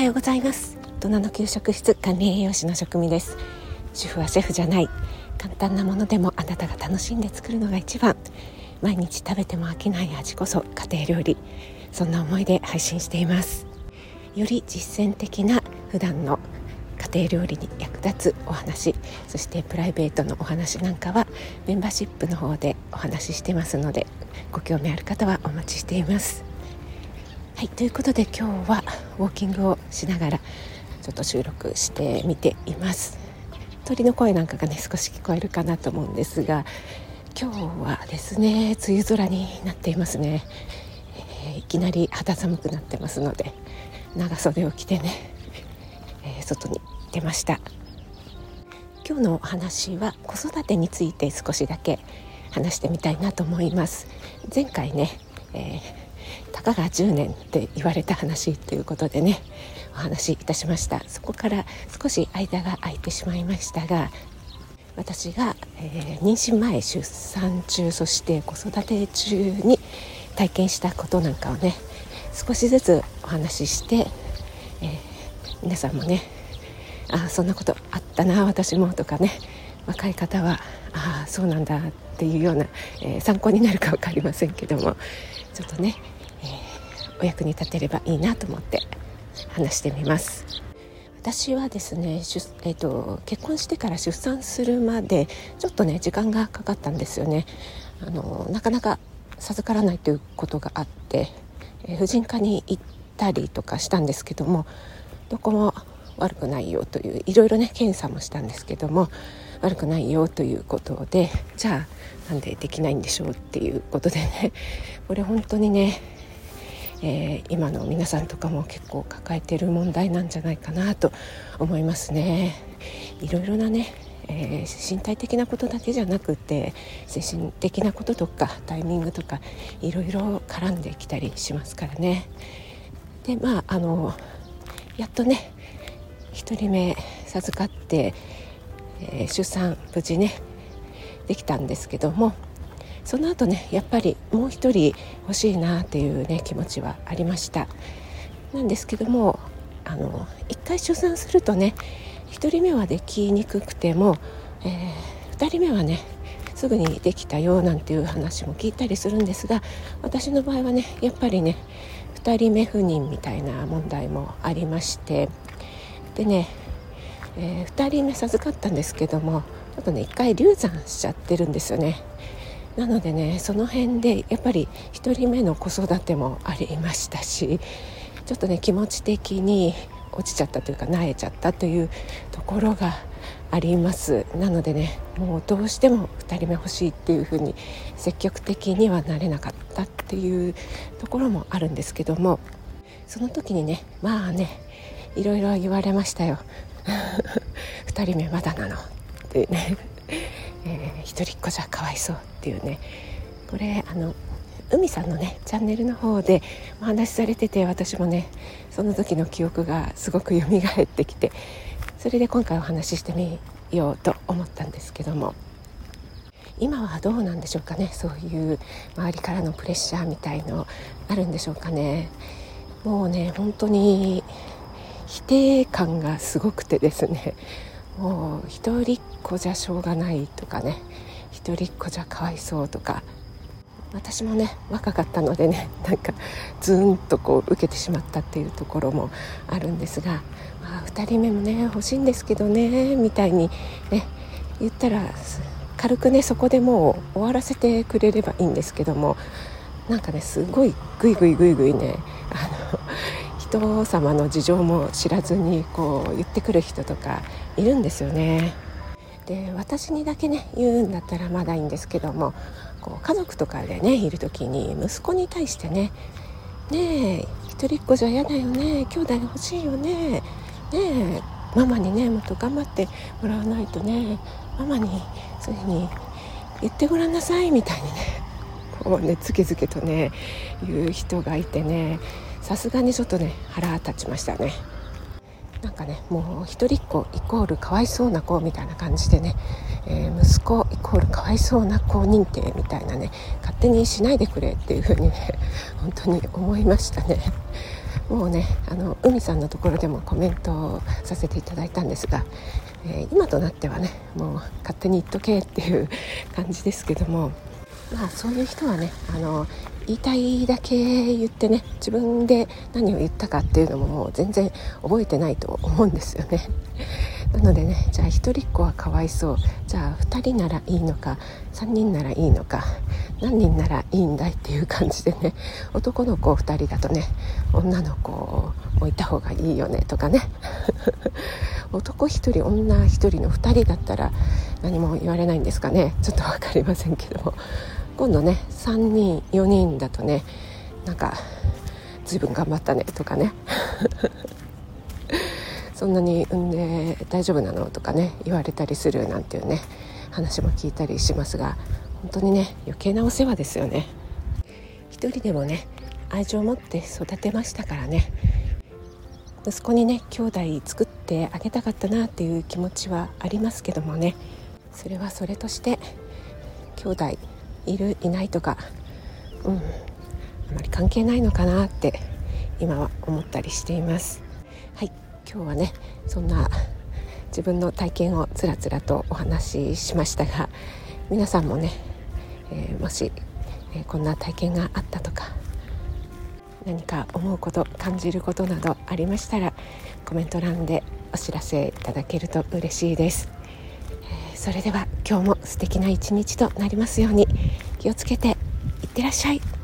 はようございます。大人の給食室管理栄養士の職味です。主婦はシェフじゃない。簡単なものでもあなたが楽しんで作るのが一番。毎日食べても飽きない味こそ家庭料理。そんな思いで配信しています。より実践的な普段の家庭料理に役立つお話。そしてプライベートのお話なんかはメンバーシップの方でお話ししてますのでご興味ある方はお待ちしています。はいということで今日はウォーキングをしながらちょっと収録してみています。鳥の声なんかがね少し聞こえるかなと思うんですが今日はですね梅雨空になっていますね、えー、いきなり肌寒くなってますので長袖を着てね、えー、外に出ました。今日のお話は子育てについて少しだけ話してみたいなと思います。前回ね、えーたかが10年って言われた話ということでねお話いたしました。そこから少し間が空いてしまいましたが私が、えー、妊娠前出産中そして子育て中に体験したことなんかをね少しずつお話しして、えー、皆さんもねあそんなことあったな私もとかね若い方はああそうなんだっていうような、えー、参考になるか分かりませんけどもちょっとねお役に立てればいいなと思って話してみます。私はですね、えーと、結婚してから出産するまでちょっとね時間がかかったんですよねあのなかなか授からないということがあって、えー、婦人科に行ったりとかしたんですけどもどこも悪くないよといういろいろね検査もしたんですけども悪くないよということでじゃあなんでできないんでしょうっていうことでねこれ本当にねえー、今の皆さんとかも結構抱えてる問題なんじゃないかなと思いますね。いろいろなねえー、身体的なことだけじゃなくて精神的なこととかタイミングとかいろいろ絡んできたりしますからね。でまああのやっとね1人目授かって、えー、出産無事ねできたんですけどもその後ねやっぱりもう一人欲しいなっていうね気持ちはありました。なんですけどもあの1回出産するとね1人目はできにくくても、えー、2人目はねすぐにできたよなんていう話も聞いたりするんですが私の場合はねやっぱりね2人目不妊みたいな問題もありましてでね、えー、2人目授かったんですけどもちょっとね1回流産しちゃってるんですよね。なのでねその辺でやっぱり1人目の子育てもありましたしちょっとね気持ち的に落ちちゃったというか萎えちゃったというところがあります。なのでねもうどうしても2人目欲しいっていうふうに積極的にはなれなかったっていうところもあるんですけどもその時にねまあねいろいろ言われましたよ。2人目まだなのってね、一人っ子じゃかわいそうっていうね。これあの海さんのねチャンネルの方でお話しされてて私もねその時の記憶がすごく蘇ってきてそれで今回お話ししてみようと思ったんですけども。今はどうなんでしょうかねそういう周りからのプレッシャーみたいのあるんでしょうかね。もうね本当に否定感がすごくてですね。もう一人っ子じゃしょうがないとかね。一人っ子じゃかわいそうとか。私もね若かったのでね なんかズーンとこう受けてしまったっていうところもあるんですが、まあ、2人目もね欲しいんですけどねみたいにね言ったら軽くねそこでもう終わらせてくれればいいんですけどもなんかねすごいグイグイグイグイねあの人様の事情も知らずにこう言ってくる人とかいるんですよね。で私にだけね言うんだったらまだいいんですけどもこう家族とかでねいる時に息子に対してね「ねえ一人っ子じゃ嫌だよね兄弟欲しいよねねえママにねもっと頑張ってもらわないとねママにそういうふうに言ってごらんなさい」みたいにねこうねつけづけとね言う人がいてねさすがにちょっとね腹立ちましたねなんかねもう一人っ子イコールかわいそうな子みたいな感じでね、えー、息子イコールかわいそうな子認定みたいなね勝手にしないでくれっていう風にね 本当に思いましたね。もうねあの海さんのところでもコメントをさせていただいたんですが、えー、今となってはねもう勝手に言っとけっていう感じですけどもまあそういう人はねあの言いたいだけ言ってね自分で何を言ったかっていうのももう全然覚えてないと思うんですよね。なのでねじゃあ1人っ子はかわいそう。じゃあ2人ならいいのか3人ならいいのか何人ならいいんだいっていう感じでね男の子2人だとね女の子を置いた方がいいよねとかね。男1人女1人の2人だったら何も言われないんですかね。ちょっと分かりませんけども。今度ね3人4人だとねなんか随分頑張ったねとかね。そんなに産んで大丈夫なのとかね言われたりするなんていうね話も聞いたりしますが本当にね余計なお世話ですよね。一人でもね愛情を持って育てましたからね。息子にね兄弟作ってあげたかったなっていう気持ちはありますけどもね。それはそれとして兄弟いるいないとかうんあまり関係ないのかなって今は思ったりしています。はい今日はねそんな自分の体験をつらつらとお話ししましたが皆さんもね、えー、もし、えー、こんな体験があったとか何か思うこと感じることなどありましたらコメント欄でお知らせいただけると嬉しいです、それでは今日も素敵な一日となりますように気をつけていってらっしゃい。